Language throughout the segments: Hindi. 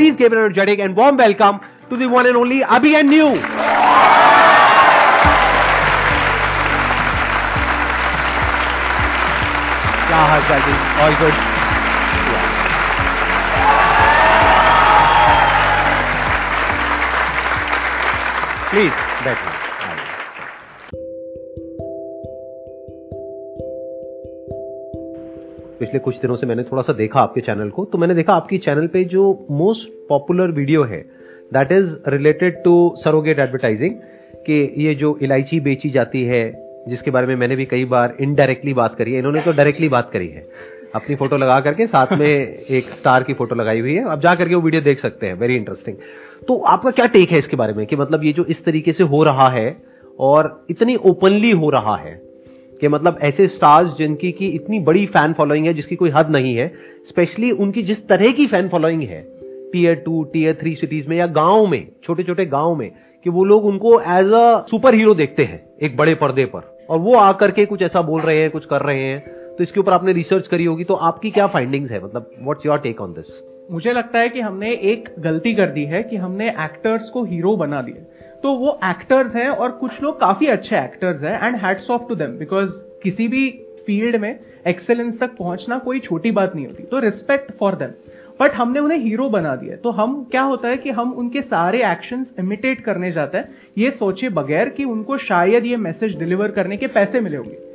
Please give an energetic and warm welcome to the one and only Abhi and New. All good. Please, back. पिछले कुछ दिनों से मैंने थोड़ा सा देखा आपके चैनल को तो मैंने देखा आपकी चैनल पे जो मोस्ट पॉपुलर वीडियो है that is related to surrogate advertising कि ये जो इलायची बेची जाती है, जिसके बारे में मैंने भी कई बार इनडायरेक्टली बात करी है, इन्होंने तो डायरेक्टली बात करी है। अपनी फ़ोटो लगा करके साथ में एक स्टार की फ़ोटो लगाई हुई है, आप जा करके वो वीडियो देख सकते हैं वेरी इंटरेस्टिंग तो आपका क्या टेक है इसके बारे में, कि मतलब ये जो इस तरीके से हो रहा है, और इतनी ओपनली हो रहा है कि मतलब ऐसे स्टार्स जिनकी की इतनी बड़ी फ़ैन फॉलोइंग है, जिसकी कोई हद नहीं है स्पेशली उनकी जिस तरह की फ़ैन फॉलोइंग है tier two tier three cities में या गाँव में छोटे छोटे गाँव में, कि वो लोग उनको एज अ सुपर हीरो देखते हैं, एक बड़े पर्दे पर। और वो आकर के कुछ ऐसा बोल रहे हैं, कुछ कर रहे हैं तो इसके ऊपर आपने रिसर्च करी होगी तो आपकी क्या फाइंडिंग्स है? मतलब what's your take on this मुझे लगता है कि हमने एक गलती कर दी है कि हमने एक्टर्स को हीरो बना दिया। तो वो एक्टर्स हैं और कुछ लोग काफ़ी अच्छे एक्टर्स हैं and hats off to them because किसी भी फ़ील्ड में एक्सेलेंस तक पहुँचना कोई छोटी बात नहीं होती। तो रिस्पेक्ट फॉर देम बट हमने उन्हें हीरो बना दिया तो हम, क्या होता है कि हम उनके सारे एक्शन इमिटेट करने जाते हैं। ये सोचे बगैर कि उनको शायद ये मैसेज डिलीवर करने के पैसे मिले होंगे।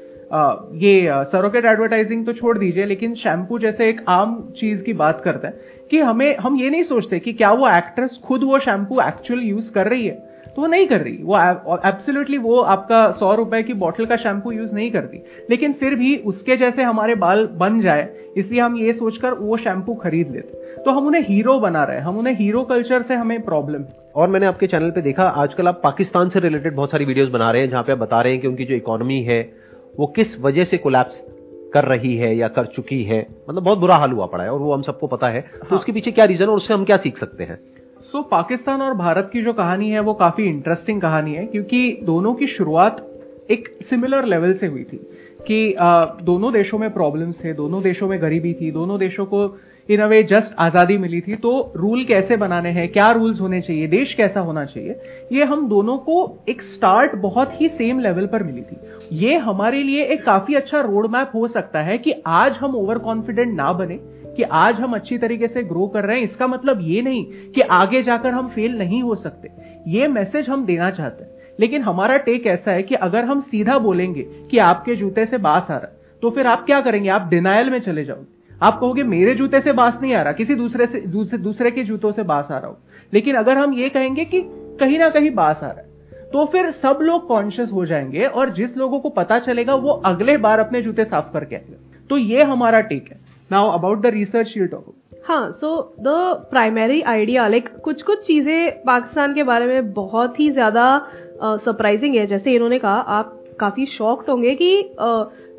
ये सरोकेट एडवर्टाइजिंग तो छोड़ दीजिए, लेकिन शैम्पू जैसे एक आम चीज़ की बात करते हैं कि हमें, हम ये नहीं सोचते कि क्या वो एक्ट्रेस खुद वो शैम्पू एक्चुअल यूज़ कर रही है। तो वो नहीं कर रही वो एब्सोल्युटली वो आपका सौ रुपए की बोतल का शैम्पू यूज़ नहीं करती। लेकिन फिर भी उसके जैसे हमारे बाल बन जाए इसलिए हम ये सोचकर वो शैम्पू खरीद लेते तो हम उन्हें हीरो बना रहे हैं। हम उन्हें हीरो कल्चर से हमें प्रॉब्लम और मैंने आपके चैनल पे देखा आजकल आप पाकिस्तान से रिलेटेड बहुत सारी वीडियोस बना रहे हैं जहाँ पे आप बता रहे हैं कि उनकी जो इकोनॉमी है वो किस वजह से कोलैप्स कर रही है या कर चुकी है। मतलब बहुत बुरा हाल हुआ पड़ा है और वो हम सबको पता है। तो हाँ। उसके पीछे क्या रीजन और उससे हम क्या सीख सकते हैं? सो so, पाकिस्तान और भारत की जो कहानी है वो काफ़ी इंटरेस्टिंग कहानी है क्योंकि दोनों की शुरुआत एक सिमिलर लेवल से हुई थी कि आ, दोनों देशों में प्रॉब्लम्स थे दोनों देशों में गरीबी थी दोनों देशों को इन अ वे जस्ट आज़ादी मिली थी। तो रूल कैसे बनाने हैं क्या रूल्स होने चाहिए देश कैसा होना चाहिए ये हम दोनों को एक स्टार्ट बहुत ही सेम लेवल पर मिली थी। ये हमारे लिए एक काफ़ी अच्छा रोड मैप हो सकता है कि आज हम ओवर कॉन्फिडेंट ना बने कि आज हम अच्छी तरीके से ग्रो कर रहे हैं इसका मतलब ये नहीं कि आगे जाकर हम फेल नहीं हो सकते। ये मैसेज हम देना चाहते हैं। लेकिन हमारा टेक ऐसा है कि अगर हम सीधा बोलेंगे कि आपके जूते से बास आ रहा तो फिर आप क्या करेंगे? आप डिनाइल में चले जाओगे। आप कहोगे मेरे जूते से बास नहीं आ रहा किसी दूसरे से दूसरे, दूसरे के जूतों से बास आ रहा हो। लेकिन अगर हम ये कहेंगे कि कहीं ना कहीं बास आ रहा है तो फिर सब लोग कॉन्शियस हो जाएँगे और जिस लोगों को पता चलेगा वो अगले बार अपने जूते साफ़ करके आएँगे। तो ये हमारा टेक है। Now about the research you talk हाँ so the primary idea like कुछ कुछ चीज़ें पाकिस्तान के बारे में बहुत ही ज़्यादा सरप्राइजिंग uh, है। जैसे इन्होंने कहा आप काफ़ी शॉक्ड होंगे कि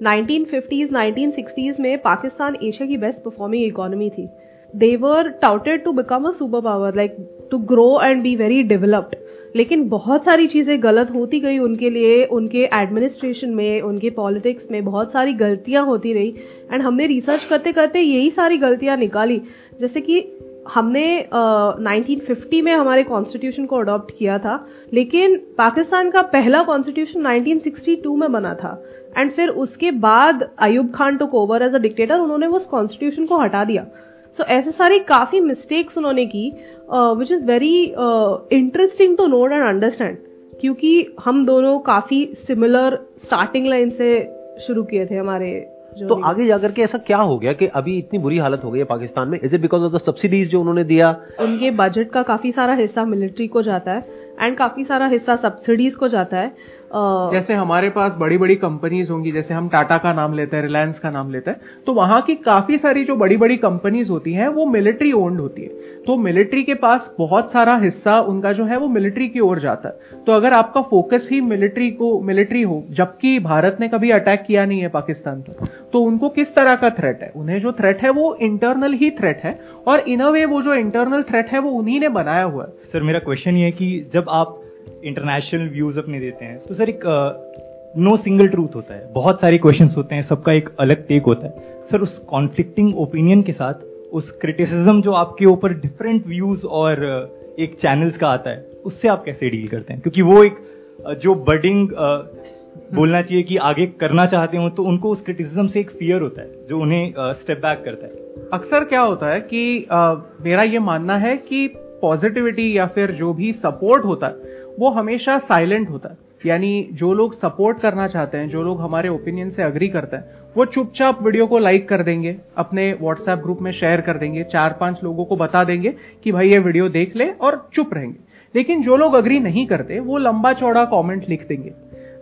नाइनटीन फिफ्टीज नाइनटीन सिक्सटीज में पाकिस्तान एशिया की बेस्ट परफॉर्मिंग इकोनॉमी थी। They were touted to become a super power like to grow and be very developed लेकिन बहुत सारी चीज़ें गलत होती गई उनके लिए उनके एडमिनिस्ट्रेशन में उनके पॉलिटिक्स में बहुत सारी गलतियाँ होती रही। एंड हमने रिसर्च करते करते यही सारी गलतियाँ निकाली। जैसे कि हमने uh, 1950 में हमारे कॉन्स्टिट्यूशन को अडॉप्ट किया था लेकिन पाकिस्तान का पहला कॉन्स्टिट्यूशन 1962 में बना था। एंड फिर उसके बाद Ayub Khan took over as a dictator उन्होंने उस कॉन्स्टिट्यूशन को हटा दिया। सो so, ऐसे सारी काफ़ी मिस्टेक्स उन्होंने की which is very interesting to note and understand क्योंकि हम दोनों काफ़ी सिमिलर स्टार्टिंग लाइन से शुरू किए थे हमारे तो आगे जाकर के ऐसा क्या हो गया कि अभी इतनी बुरी हालत हो गई है पाकिस्तान में? Is it because of the subsidies जो उन्होंने दिया? उनके बजट का काफ़ी सारा हिस्सा मिलिट्री को जाता है एंड काफ़ी सारा हिस्सा सब्सिडीज को जाता है। जैसे हमारे पास बड़ी बड़ी कंपनीज़ होंगी जैसे हम टाटा का नाम लेते हैं रिलायंस का नाम लेते हैं तो वहाँ की काफ़ी सारी जो बड़ी बड़ी कंपनीज़ होती हैं वो मिलिट्री ओन्ड होती है। तो मिलिट्री के पास बहुत सारा हिस्सा उनका जो है वो मिलिट्री की ओर जाता है। तो अगर आपका फोकस ही मिलिट्री को मिलिट्री हो जबकि भारत ने कभी अटैक किया नहीं है पाकिस्तान पर तो उनको किस तरह का थ्रेट है? उन्हें जो थ्रेट है वो इंटरनल ही थ्रेट है और इन अ वे वो जो इंटरनल थ्रेट है वो उन्हीं ने बनाया हुआ है। सर मेरा क्वेश्चन ये है कि जब आप इंटरनेशनल व्यूज़ अपने देते हैं। तो सर एक नो सिंगल ट्रूथ होता है। बहुत सारे क्वेश्चंस होते हैं सबका एक अलग टेक होता है। सर उस कॉन्फ्लिक्टिंग ओपिनियन के साथ उस क्रिटिसिज्म जो आपके ऊपर डिफरेंट व्यूज़ और एक चैनल्स का आता है उससे आप कैसे डील करते हैं? क्योंकि वो एक जो बडिंग बोलना चाहिए कि आगे करना चाहते हो तो उनको उस क्रिटिसिज्म से एक फियर होता है जो उन्हें स्टेप बैक करता है। अक्सर क्या होता है कि आ, मेरा ये मानना है कि पॉजिटिविटी या फिर जो भी सपोर्ट होता है वो हमेशा साइलेंट होता है। यानी जो लोग सपोर्ट करना चाहते हैं, जो लोग हमारे ओपिनियन से अग्री करते हैं, वो चुपचाप वीडियो को लाइक कर देंगे, अपने व्हाट्सएप ग्रुप में शेयर कर देंगे चार पाँच लोगों को बता देंगे कि भाई ये वीडियो देख ले और चुप रहेंगे। लेकिन जो लोग अग्री नहीं करते, वो लंबा चौड़ा कॉमेंट लिख देंगे।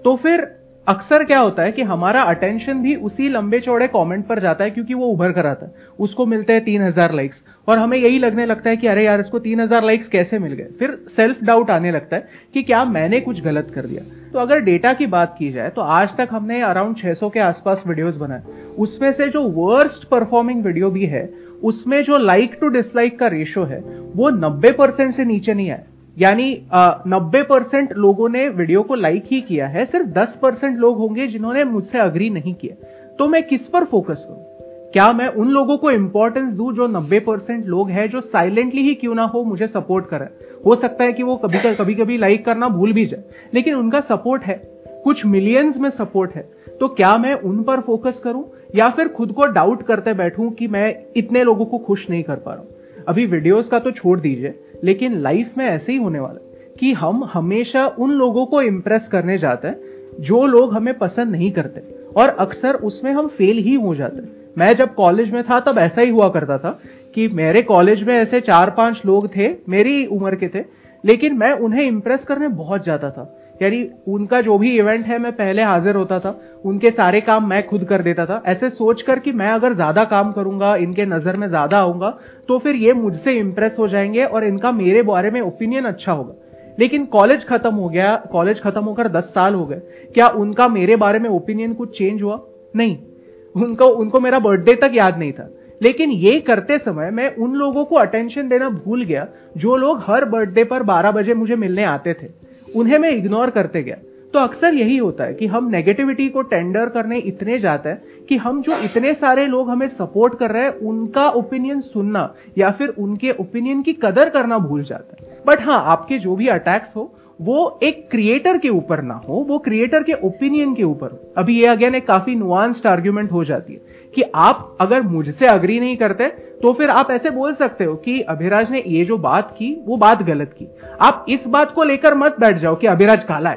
तो फिर अक्सर क्या होता है कि हमारा अटेंशन भी उसी लंबे चौड़े कमेंट पर जाता है क्योंकि वो उभर कर आता है। उसको मिलते हैं तीन हज़ार लाइक्स और हमें यही लगने लगता है कि अरे यार, इसको तीन हज़ार लाइक्स कैसे मिल गए? फिर सेल्फ डाउट आने लगता है कि क्या मैंने कुछ गलत कर दिया? तो अगर डेटा की बात की जाए तो आज तक हमने अराउंड 600 के आसपास वीडियोस बनाए। उसमें से जो वर्स्ट परफॉर्मिंग वीडियो भी है, उसमें जो लाइक टू डिसलाइक का रेशियो है, वो 90 परसेंट से नीचे नहीं आया। यानी नब्बे परसेंट लोगों ने वीडियो को लाइक ही किया है सिर्फ़ दस परसेंट लोग होंगे जिन्होंने मुझसे अग्री नहीं किया। तो मैं किस पर फोकस करूँ? क्या मैं उन लोगों को इंपॉर्टेंस दू जो नब्बे परसेंट लोग हैं जो साइलेंटली ही क्यों ना हो मुझे सपोर्ट करें? हो सकता है कि वो कभी कर, कभी कभी लाइक करना भूल भी जाए लेकिन उनका सपोर्ट है। कुछ मिलियंस में सपोर्ट है। तो क्या मैं उन पर फोकस करूँ? या फिर खुद को डाउट करते बैठूं कि मैं इतने लोगों को खुश नहीं कर पा रहा हूँ? अभी वीडियोस का तो छोड़ दीजिए। लेकिन लाइफ में ऐसे ही होने वाला कि हम हमेशा उन लोगों को इम्प्रेस करने जाते हैं, जो लोग हमें पसंद नहीं करते। और अक्सर उसमें हम फेल ही हो जाते हैं। मैं जब कॉलेज में था, तब ऐसा ही हुआ करता था कि मेरे कॉलेज में ऐसे चार पाँच लोग थे, मेरी उम्र के थे, लेकिन मैं उन्हें इम्प्रेस करने बहुत जाता था। यानी उनका जो भी इवेंट है, मैं पहले हाजिर होता था, उनके सारे काम मैं खुद कर देता था। ऐसे सोच कर कि मैं अगर ज़्यादा काम करूँगा, इनके नज़र में ज़्यादा आऊँगा तो फिर ये मुझसे इंप्रेस हो जाएँगे और इनका मेरे बारे में ओपिनियन अच्छा होगा। लेकिन कॉलेज खत्म हो गया कॉलेज खत्म होकर दस साल हो गए। क्या उनका मेरे बारे में ओपिनियन कुछ चेंज हुआ? नहीं। उनको उनको मेरा बर्थडे तक याद नहीं था। लेकिन ये करते समय मैं उन लोगों को अटेंशन देना भूल गया, जो लोग हर बर्थडे पर 12 बजे मुझे मिलने आते थे। उन्हें मैं इग्नोर करते गया। तो अक्सर यही होता है कि हम नेगेटिविटी को टेंडर करने इतने जाते हैं कि हम जो इतने सारे लोग हमें सपोर्ट कर रहे हैं, उनका ओपिनियन सुनना या फिर उनके ओपिनियन की कदर करना भूल जाता है। बट हाँ आपके जो भी अटैक्स हो, वो एक क्रिएटर के ऊपर ना हो, वो क्रिएटर के ओपिनियन के ऊपर हो। अभी ये अगेन एक काफ़ी नुआंस्ड आर्ग्यूमेंट हो जाती है। कि आप अगर मुझसे अग्री नहीं करते तो फिर आप ऐसे बोल सकते हो कि अभिराज ने ये जो बात की, वो बात गलत की। आप इस बात को लेकर मत बैठ जाओ कि अभिराज काला है।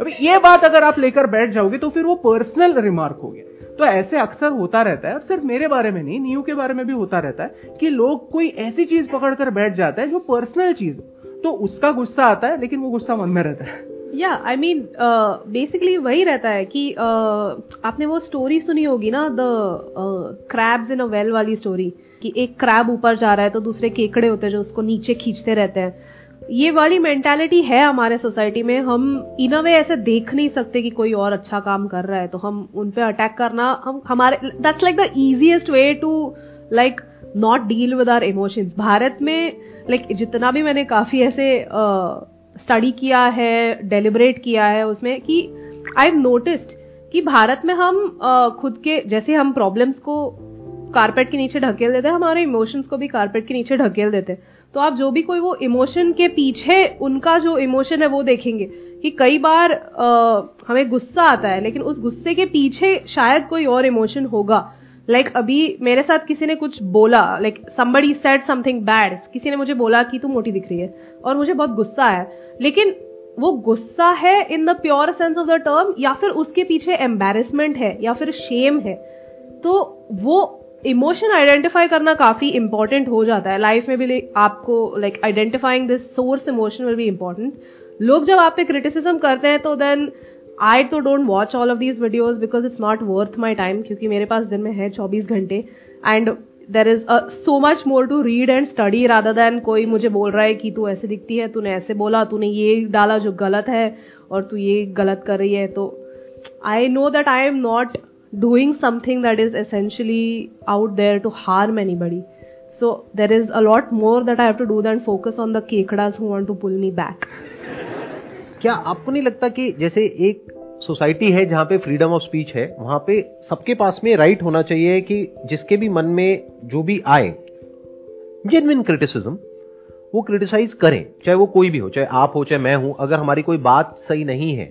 अभी ये बात अगर आप लेकर बैठ जाओगे तो फिर वो पर्सनल रिमार्क हो गया। तो ऐसे अक्सर होता रहता है, और सिर्फ़ मेरे बारे में नहीं, न्यू के बारे में भी होता रहता है, कि लोग कोई ऐसी चीज़ पकड़कर बैठ जाता है जो पर्सनल चीज़ हो। तो उसका गुस्सा आता है, लेकिन वो गुस्सा मन में रहता है। या आई मीन बेसिकली वही रहता है कि uh, आपने वो स्टोरी सुनी होगी ना the crabs in a well वाली स्टोरी कि एक क्रैब ऊपर जा रहा है तो दूसरे केकड़े होते हैं जो उसको नीचे खींचते रहते हैं। ये वाली मेंटालिटी है हमारे सोसाइटी में हम इन अ वे ऐसे देख नहीं सकते कि कोई और अच्छा काम कर रहा है तो हम उन पे अटैक करना हम हमारे that's like the easiest way to like not deal with our emotions Bharat में लाइक like, जितना भी मैंने काफ़ी ऐसे स्टडी किया है डेलिब्रेट किया है उसमें कि आई हैव नोटिस्ड कि भारत में हम खुद के जैसे हम प्रॉब्लम्स को कारपेट के नीचे ढकेल देते हैं हमारे इमोशंस को भी कारपेट के नीचे ढकेल देते हैं। तो आप जो भी कोई वो इमोशन के पीछे उनका जो इमोशन है वो देखेंगे कि कई बार आ, हमें गुस्सा आता है लेकिन उस गुस्से के पीछे शायद कोई और इमोशन होगा। लाइक like, अभी मेरे साथ किसी ने कुछ बोला like somebody said something bad किसी ने मुझे बोला कि तू मोटी दिख रही है और मुझे बहुत गुस्सा आया। लेकिन वो गुस्सा है in the pure sense of the term या फिर उसके पीछे एम्बेरसमेंट है या फिर शेम है। तो वो इमोशन आइडेंटिफाई करना काफ़ी इंपॉर्टेंट हो जाता है। लाइफ में भी आपको like identifying this source emotion will be important लोग जब आप पे क्रिटिसिज्म करते हैं तो देन आई तो don't watch all of these videos because it's not worth my time क्योंकि मेरे पास दिन में है चौबीस घंटे and there is so much more to read and study rather than कोई मुझे बोल रहा है कि तू ऐसे दिखती है, तूने ऐसे बोला, तूने ये डाला जो गलत है और तू ये गलत कर रही है तो I know that I am not doing something that is essentially out there to harm anybody. So there is a lot more that I have to do than focus on the केकड़ास who want to pull me back. क्या आपको नहीं लगता कि जैसे एक सोसाइटी है जहाँ पे फ्रीडम ऑफ़ स्पीच है, वहाँ पे सबके पास में राइट होना चाहिए कि जिसके भी मन में जो भी आए जेनविन क्रिटिसिज्म वो क्रिटिसाइज करें, चाहे वो कोई भी हो, चाहे आप हो, चाहे मैं हूँ, अगर हमारी कोई बात सही नहीं है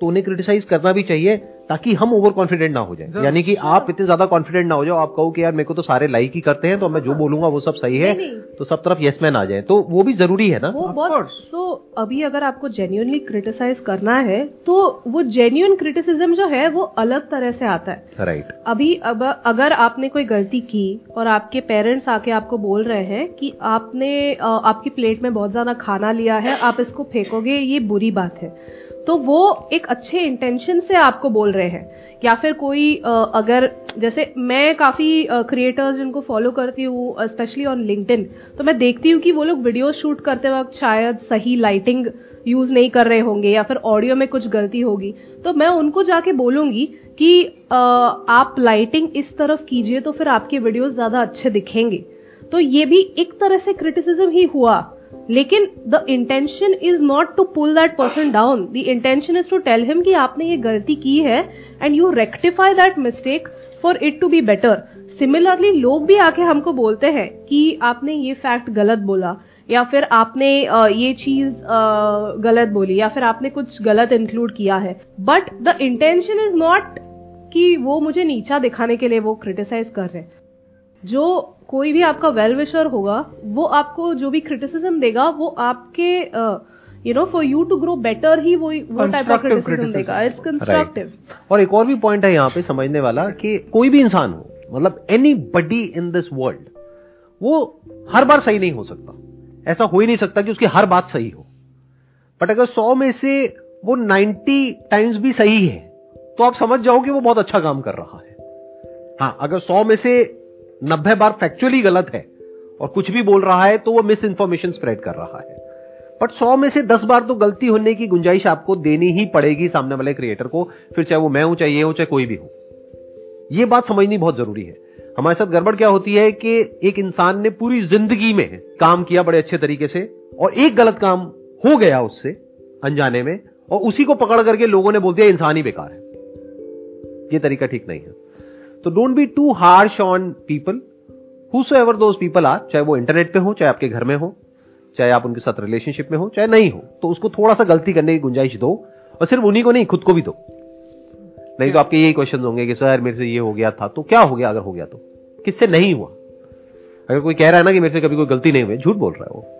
तो उन्हें क्रिटिसाइज करना भी चाहिए ताकि हम ओवर कॉन्फिडेंट ना हो जाए। यानी कि आप इतने ज़्यादा कॉन्फिडेंट ना हो जाओ आप कहो कि यार मेरे को तो सारे लाइक ही करते हैं तो मैं जो बोलूँगा वो सब सही है। तो सब तरफ़ यस मैन आ जाए। तो वो भी ज़रूरी है ना? वो बहुत तो अभी अगर आपको जेन्यूनली क्रिटिसाइज करना है तो वो जेन्यून क्रिटिसिज्म जो है वो अलग तरह से आता है। राइट अभी अब अगर आपने कोई गलती की और आपके पेरेंट्स आके आपको बोल रहे हैं कि आपने आपकी प्लेट में बहुत ज़्यादा खाना लिया है आप इसको फेंकोगे ये बुरी बात है। तो वो एक अच्छे इंटेंशन से आपको बोल रहे हैं। या फिर कोई अगर जैसे मैं काफ़ी क्रिएटर्स जिनको फॉलो करती हूँ स्पेशली ऑन लिंक्डइन तो मैं देखती हूँ कि वो लोग वीडियो शूट करते वक्त शायद सही लाइटिंग यूज़ नहीं कर रहे होंगे या फिर ऑडियो में कुछ गलती होगी। तो मैं उनको जाके बोलूँगी कि आप लाइटिंग इस तरफ़ कीजिए तो फिर आपके वीडियोस ज़्यादा अच्छे दिखेंगे। तो ये भी एक तरह से क्रिटिसिज्म ही हुआ। लेकिन the intention is not to pull that person down the intention is to tell him कि आपने ये गलती की है and you rectify that mistake for it to be better similarly लोग भी आके हमको बोलते हैं कि आपने ये फैक्ट गलत बोला, या फिर आपने ये चीज़ गलत बोली, या फिर आपने कुछ गलत इंक्लूड किया है। But the intention is not कि वो मुझे नीचा दिखाने के लिए वो क्रिटिसाइज कर रहे हैं। जो कोई भी आपका वेल विशर होगा वो आपको जो भी क्रिटिसिज्म देगा वो आपके you know for you to grow better ही वो वो टाइप ऑफ़ क्रिटिसिज्म देगा। इट्स कंस्ट्रक्टिव और एक और भी पॉइंट है यहाँ पे समझने वाला कि कोई भी इंसान हो मतलब anybody in this world वो हर बार सही नहीं हो सकता। ऐसा हो ही नहीं सकता कि उसकी हर बात सही हो। बट अगर सौ में से वो 90 टाइम्स भी सही है तो आप समझ जाओ कि वो बहुत अच्छा काम कर रहा है। हाँ अगर सौ में से नब्बे बार फैक्चुअली गलत है और कुछ भी बोल रहा है तो वो मिस इन्फॉर्मेशन स्प्रेड कर रहा है। बट सौ में से दस बार तो गलती होने की गुंजाइश आपको देनी ही पड़ेगी सामने वाले क्रिएटर को, फिर चाहे वो मैं हूँ, चाहे ये हो, चाहे कोई भी हो। ये बात समझनी बहुत ज़रूरी है। हमारे साथ गड़बड़ क्या होती है कि एक इंसान ने पूरी ज़िंदगी में काम किया बड़े अच्छे तरीके से और एक गलत काम हो गया उससे अनजाने में और उसी को पकड़ करके लोगों ने बोल दिया इंसान ही बेकार है। ये तरीका ठीक नहीं है। तो don't be too harsh on people who so ever those people are चाहे वो इंटरनेट पे हो, चाहे आपके घर में हो, चाहे आप उनके साथ रिलेशनशिप में हो, चाहे नहीं हो तो उसको थोड़ा सा गलती करने की गुंजाइश दो और सिर्फ़ उन्हीं को नहीं, खुद को भी दो। नहीं तो आपके यही क्वेश्चन होंगे कि, सर, मेरे से ये हो गया था। तो क्या हो गया अगर हो गया तो? किससे नहीं हुआ? अगर कोई कह रहा है ना कि मेरे से कभी कोई गलती नहीं हुई, झूठ बोल रहा है वो।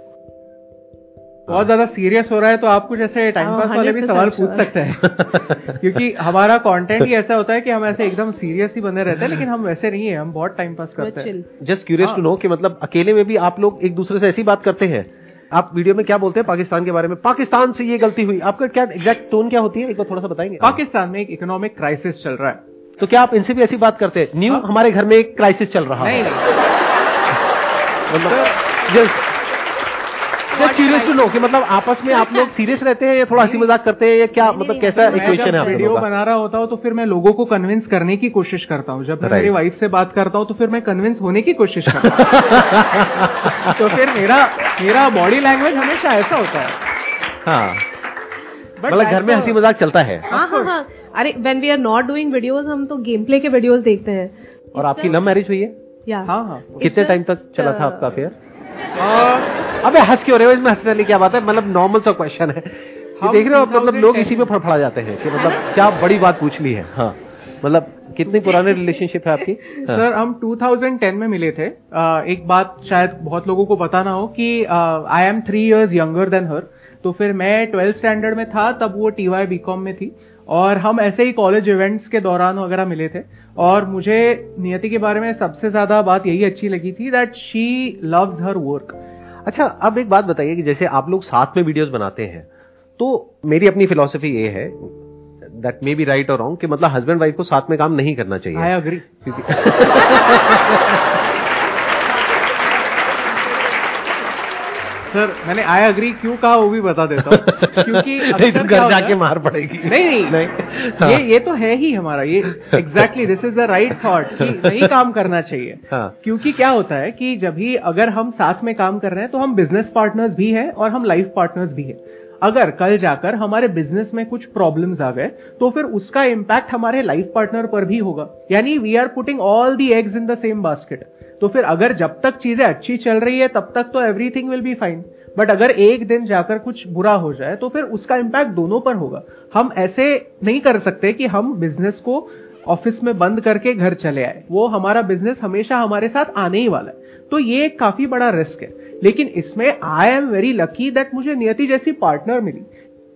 बहुत ज़्यादा सीरियस हो रहा है तो आप कुछ ऐसे टाइम हाँ, पास वाले भी सवाल पूछ सकते हैं। क्योंकि हमारा कंटेंट ही ऐसा होता है कि हम ऐसे एकदम सीरियस ही बने रहते हैं लेकिन हम वैसे नहीं है हम बहुत टाइम पास करते हैं। जस्ट क्यूरियस टू नो कि मतलब अकेले में भी आप लोग एक दूसरे से ऐसी बात करते हैं। आप वीडियो में क्या बोलते हैं पाकिस्तान के बारे में? पाकिस्तान से ये गलती हुई। आपका क्या एग्जैक्ट टोन क्या होती है? एक बार थोड़ा सा बताएँगे। पाकिस्तान में एक इकोनॉमिक क्राइसिस चल रहा है। तो क्या आप इनसे भी ऐसी बात करते हैं? न्यू हमारे घर में एक क्राइसिस चल रहा है। नहीं मतलब क्यूरियस टू नो कि मतलब आपस में आप लोग सीरियस रहते हैं या थोड़ा हँसी मज़ाक करते हैं या क्या मतलब कैसा इक्वेशन है वीडियो बना रहा होता हूँ तो फिर मैं लोगों को कन्विंस करने की कोशिश करता हूँ। जब मैं मेरी वाइफ से बात करता हूँ तो फिर मैं कन्विंस होने की कोशिश करता हूँ। तो फिर मेरा मेरा बॉडी लैंग्वेज हमेशा ऐसा होता है। हाँ। मतलब घर में the- हँसी मज़ाक चलता है। हाँ हाँ हाँ। अरे when we are not doing videos हम तो गेम प्ले के वीडियोस देखते हैं। और आपकी लव मैरिज हुई है? या हाँ हाँ। कितने टाइम तक चला था uh, आपका अफेयर अबे हंस क्यों रहे हो? इसमें हंसने वाली क्या बात है? मतलब नॉर्मल सा क्वेश्चन है। ये देख रहे हो मतलब लोग इसी में फड़फड़ा जाते हैं कि मतलब क्या बड़ी बात पूछ ली है। हाँ मतलब कितनी पुरानी रिलेशनशिप है आपकी? हाँ। सर हम 2010 में मिले थे। अ, एक बात शायद बहुत लोगों को पता ना हो कि I am three years younger than her तो फिर मैं ट्वेल्थ स्टैंडर्ड में था तब वो टी वाई बीकॉम में थी। और हम ऐसे ही कॉलेज इवेंट्स के दौरान वगैरह मिले थे। और मुझे नियति के बारे में सबसे ज़्यादा बात यही अच्छी लगी थी that she loves her work अच्छा अब एक बात बताइए कि जैसे आप लोग साथ में वीडियोस बनाते हैं तो मेरी अपनी फिलोसफी ये है दैट मे बी राइट और रॉन्ग कि मतलब हस्बैंड वाइफ को साथ में काम नहीं करना आई चाहिए अग्री क्योंकि सर मैंने आई अग्री क्यों कहा वो भी बता देता हूँ। क्योंकि नहीं तो घर जाके मार पड़ेगी। नहीं नहीं। नहीं। हाँ। ये ये तो है ही हमारा। ये exactly this is the right thought नहीं काम करना चाहिए। हाँ। क्योंकि क्या होता है कि जब भी अगर हम साथ में काम कर रहे हैं तो हम बिज़नेस पार्टनर्स भी हैं और हम लाइफ पार्टनर्स भी हैं। अगर कल जाकर हमारे बिज़नेस में कुछ प्रॉब्लम्स आ गए तो फिर उसका इम्पैक्ट हमारे लाइफ पार्टनर पर भी होगा। यानी we are putting all the eggs in the same basket तो फिर अगर जब तक चीज़ें अच्छी चल रही है, तब तक तो everything will be fine but अगर एक दिन जाकर कुछ बुरा हो जाए तो फिर उसका इम्पैक्ट दोनों पर होगा। हम ऐसे नहीं कर सकते कि हम बिज़नेस को ऑफ़िस में बंद करके घर चले आए। वो हमारा बिज़नेस हमेशा हमारे साथ आने ही वाला है। तो ये एक काफ़ी बड़ा रिस्क है। लेकिन इसमें I am very lucky that मुझे नियति जैसी पार्टनर मिली।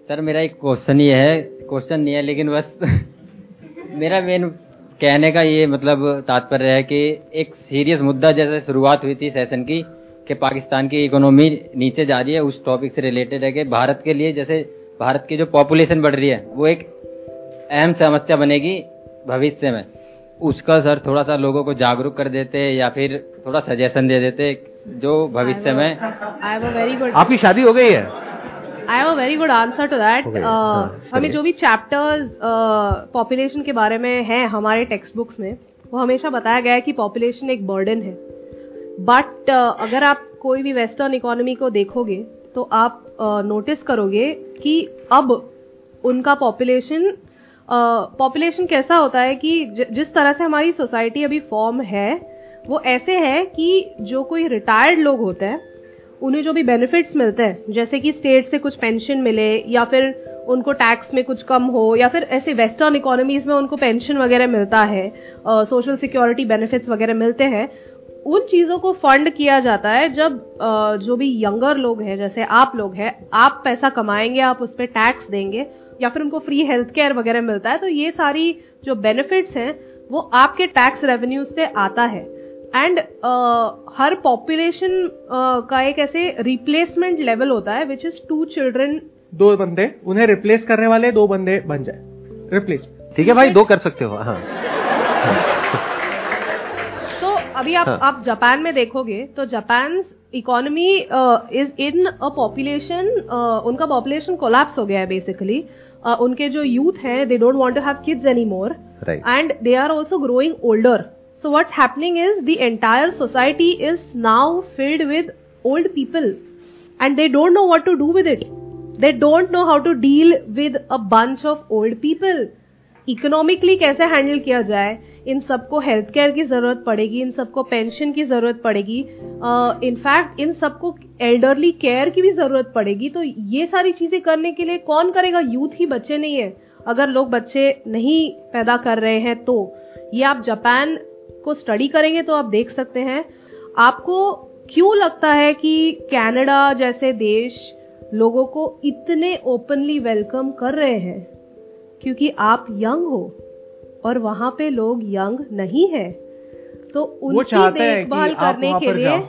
सर, मेरा एक क्वेश्चन ये है क्वेश्चन नहीं है, लेकिन बस मेरा मेन कहने का ये मतलब तात्पर्य है कि एक सीरियस मुद्दा जैसे शुरुआत हुई थी सेशन की, कि पाकिस्तान की इकोनॉमी नीचे जा रही है, उस टॉपिक से रिलेटेड है कि भारत के लिए जैसे भारत की जो पॉपुलेशन बढ़ रही है, वो एक अहम समस्या बनेगी भविष्य में। उसका सर थोड़ा सा लोगों को जागरूक कर देते या फिर थोड़ा सजेशन दे देते जो भविष्य में आई अ वेरी गुड आपकी शादी हो गई है? I have a very good answer to that हमें जो भी चैप्टर्स पॉपुलेशन के बारे में है हमारे टेक्स्ट बुक्स में वो हमेशा बताया गया है कि पॉपुलेशन एक बर्डन है। बट uh, अगर आप कोई भी वेस्टर्न इकोनॉमी को देखोगे तो आप नोटिस uh, करोगे कि अब उनका पॉपुलेशन पॉपुलेशन कैसा होता है कि ज- जिस तरह से हमारी सोसाइटी अभी फॉर्म है वो ऐसे है कि जो कोई रिटायर्ड लोग होते हैं उन्हें जो भी बेनिफिट्स मिलते हैं जैसे कि स्टेट से कुछ पेंशन मिले या फिर उनको टैक्स में कुछ कम हो या फिर ऐसे वेस्टर्न इकोनॉमीज में उनको पेंशन वगैरह मिलता है सोशल सिक्योरिटी बेनिफिट्स वगैरह मिलते हैं उन चीज़ों को फंड किया जाता है जब अ, जो भी यंगर लोग हैं जैसे आप लोग हैं आप पैसा कमाएँगे आप उस पर टैक्स देंगे या फिर उनको फ्री हेल्थ केयर वगैरह मिलता है तो ये सारी जो बेनिफिट्स हैं वो आपके टैक्स रेवेन्यू से आता है। एंड uh, हर पॉपुलेशन uh, का एक ऐसे रिप्लेसमेंट लेवल होता है विच इज़ टू चिल्ड्रन दो बंदे उन्हें रिप्लेस करने वाले दो बंदे बन जाए। रिप्लेस ठीक है भाई दो कर सकते हो हाँ। तो अभी आप हाँ। आप जापान में देखोगे तो Japan economy is in a population उनका पॉपुलेशन कोलैप्स हो गया है बेसिकली उनके जो यूथ है they don't want to have kids any more and they are also growing older so what happening is the entire society is now filled with old people and they don't know what to do with it they don't know how to deal with a bunch of old people economically कैसे हैंडल किया जाए? इन सबको हेल्थ केयर की ज़रूरत पड़ेगी इन सबको पेंशन की ज़रूरत पड़ेगी. इनफैक्ट uh, इन सबको एल्डरली केयर की भी ज़रूरत पड़ेगी तो ये सारी चीज़ें करने के लिए कौन करेगा? यूथ ही बच्चे नहीं है। अगर लोग बच्चे नहीं पैदा कर रहे हैं तो ये आप जापान को स्टडी करेंगे तो आप देख सकते हैं। आपको क्यों लगता है कि कनाडा जैसे देश लोगों को इतने ओपनली वेलकम कर रहे हैं? क्योंकि आप यंग हो और वहाँ पे लोग यंग नहीं है। तो उनकी देखभाल करने के लिए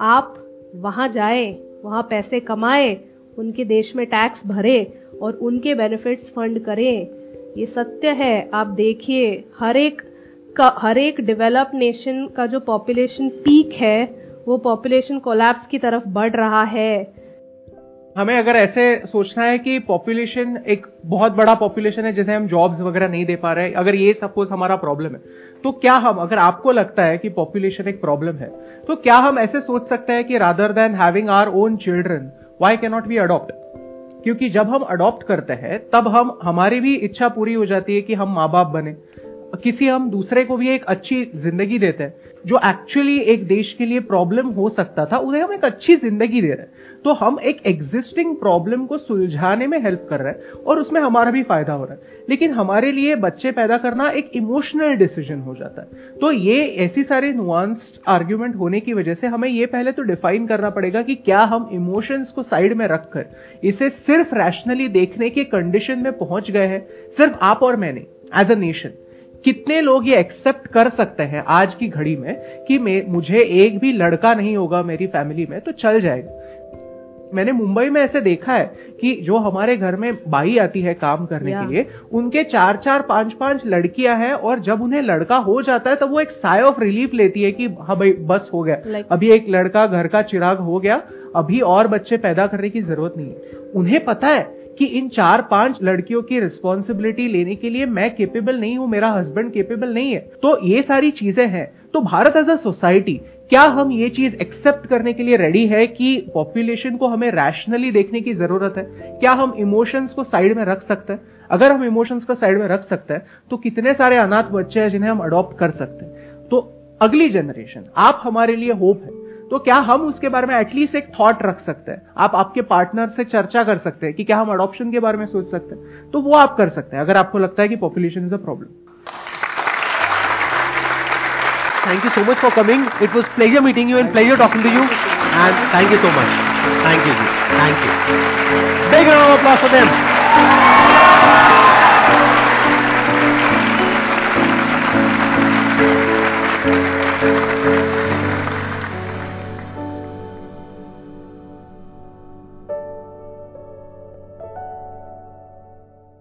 आप वहाँ जाए, वहाँ पैसे कमाए, उनके देश में टैक्स भरे और उनके बेनिफिट्स फंड करें। ये सत्य है, आप देखिए, हर एक का, हर एक डेवलप नेशन का जो पॉपुलेशन पीक है, वो पॉपुलेशन कोलैप्स की तरफ़ बढ़ रहा है। हमें अगर ऐसे सोचना है कि पॉपुलेशन एक बहुत बड़ा पॉपुलेशन है, जिसे हम जॉब्स वगैरह नहीं दे पा रहे अगर ये सपोज़ हमारा प्रॉब्लम है तो क्या हम, अगर आपको लगता है कि पॉपुलेशन एक प्रॉब्लम है तो क्या हम ऐसे सोच सकते हैं कि rather than having our own children why cannot be adopt क्योंकि जब हम अडॉप्ट करते हैं, तब हम, हमारी भी इच्छा पूरी हो जाती है कि हम माँ बाप बने। किसी हम दूसरे को भी एक अच्छी ज़िंदगी देते हैं। जो एक्चुअली एक देश के लिए प्रॉब्लम हो सकता था उसे हम एक अच्छी ज़िंदगी दे रहे हैं। तो हम एक एग्जिस्टिंग प्रॉब्लम को सुलझाने में हेल्प कर रहे हैं और उसमें हमारा भी फ़ायदा हो रहा है। लेकिन हमारे लिए बच्चे पैदा करना एक इमोशनल डिसीज़न हो जाता है। तो ये ऐसी सारी नुआंस्ड आर्ग्यूमेंट होने की वजह से हमें ये पहले तो डिफाइन करना पड़ेगा कि क्या हम इमोशंस को साइड में रखकर इसे सिर्फ़ रैशनली देखने के कंडीशन में पहुँच गए हैं। सिर्फ़ आप और मैंने एज अ नेशन कितने लोग ये एक्सेप्ट कर सकते हैं आज की घड़ी में कि मैं मुझे एक भी लड़का नहीं होगा मेरी फैमिली में तो चल जाएगा। मैंने मुंबई में ऐसे देखा है कि जो हमारे घर में बाई आती है काम करने के लिए उनके चार चार पाँच पाँच लड़कियाँ हैं और जब उन्हें लड़का हो जाता है तब वो एक साय ऑफ़ रिलीफ लेती है कि हाँ भाई बस हो गया। Like- अभी एक लड़का घर का चिराग हो गया अभी और बच्चे पैदा करने की ज़रूरत नहीं है। उन्हें पता है कि इन चार पाँच लड़कियों की रिस्पॉन्सिबिलिटी लेने के लिए मैं केपेबल नहीं हूँ, मेरा हस्बैंड केपेबल नहीं है। तो ये सारी चीज़ें हैं। तो भारत एज अ सोसाइटी क्या हम ये चीज़ एक्सेप्ट करने के लिए रेडी है कि पॉपुलेशन को हमें रैशनली देखने की ज़रूरत है? क्या हम इमोशंस को साइड में रख सकते हैं? अगर हम इमोशंस को साइड में रख सकते हैं तो कितने सारे अनाथ बच्चे हैं जिन्हें हम अडॉप्ट कर सकते हैं? तो अगली जनरेशन आप हमारे लिए होप है। तो क्या हम उसके बारे में एटलीस्ट एक थॉट रख सकते हैं? आप आपके पार्टनर से चर्चा कर सकते हैं कि क्या हम अडॉप्शन के बारे में सोच सकते हैं? तो वो आप कर सकते हैं अगर आपको लगता है कि population is a problem thank you so much for coming it was pleasure meeting you and pleasure talking to you and thank you so much thank you thank you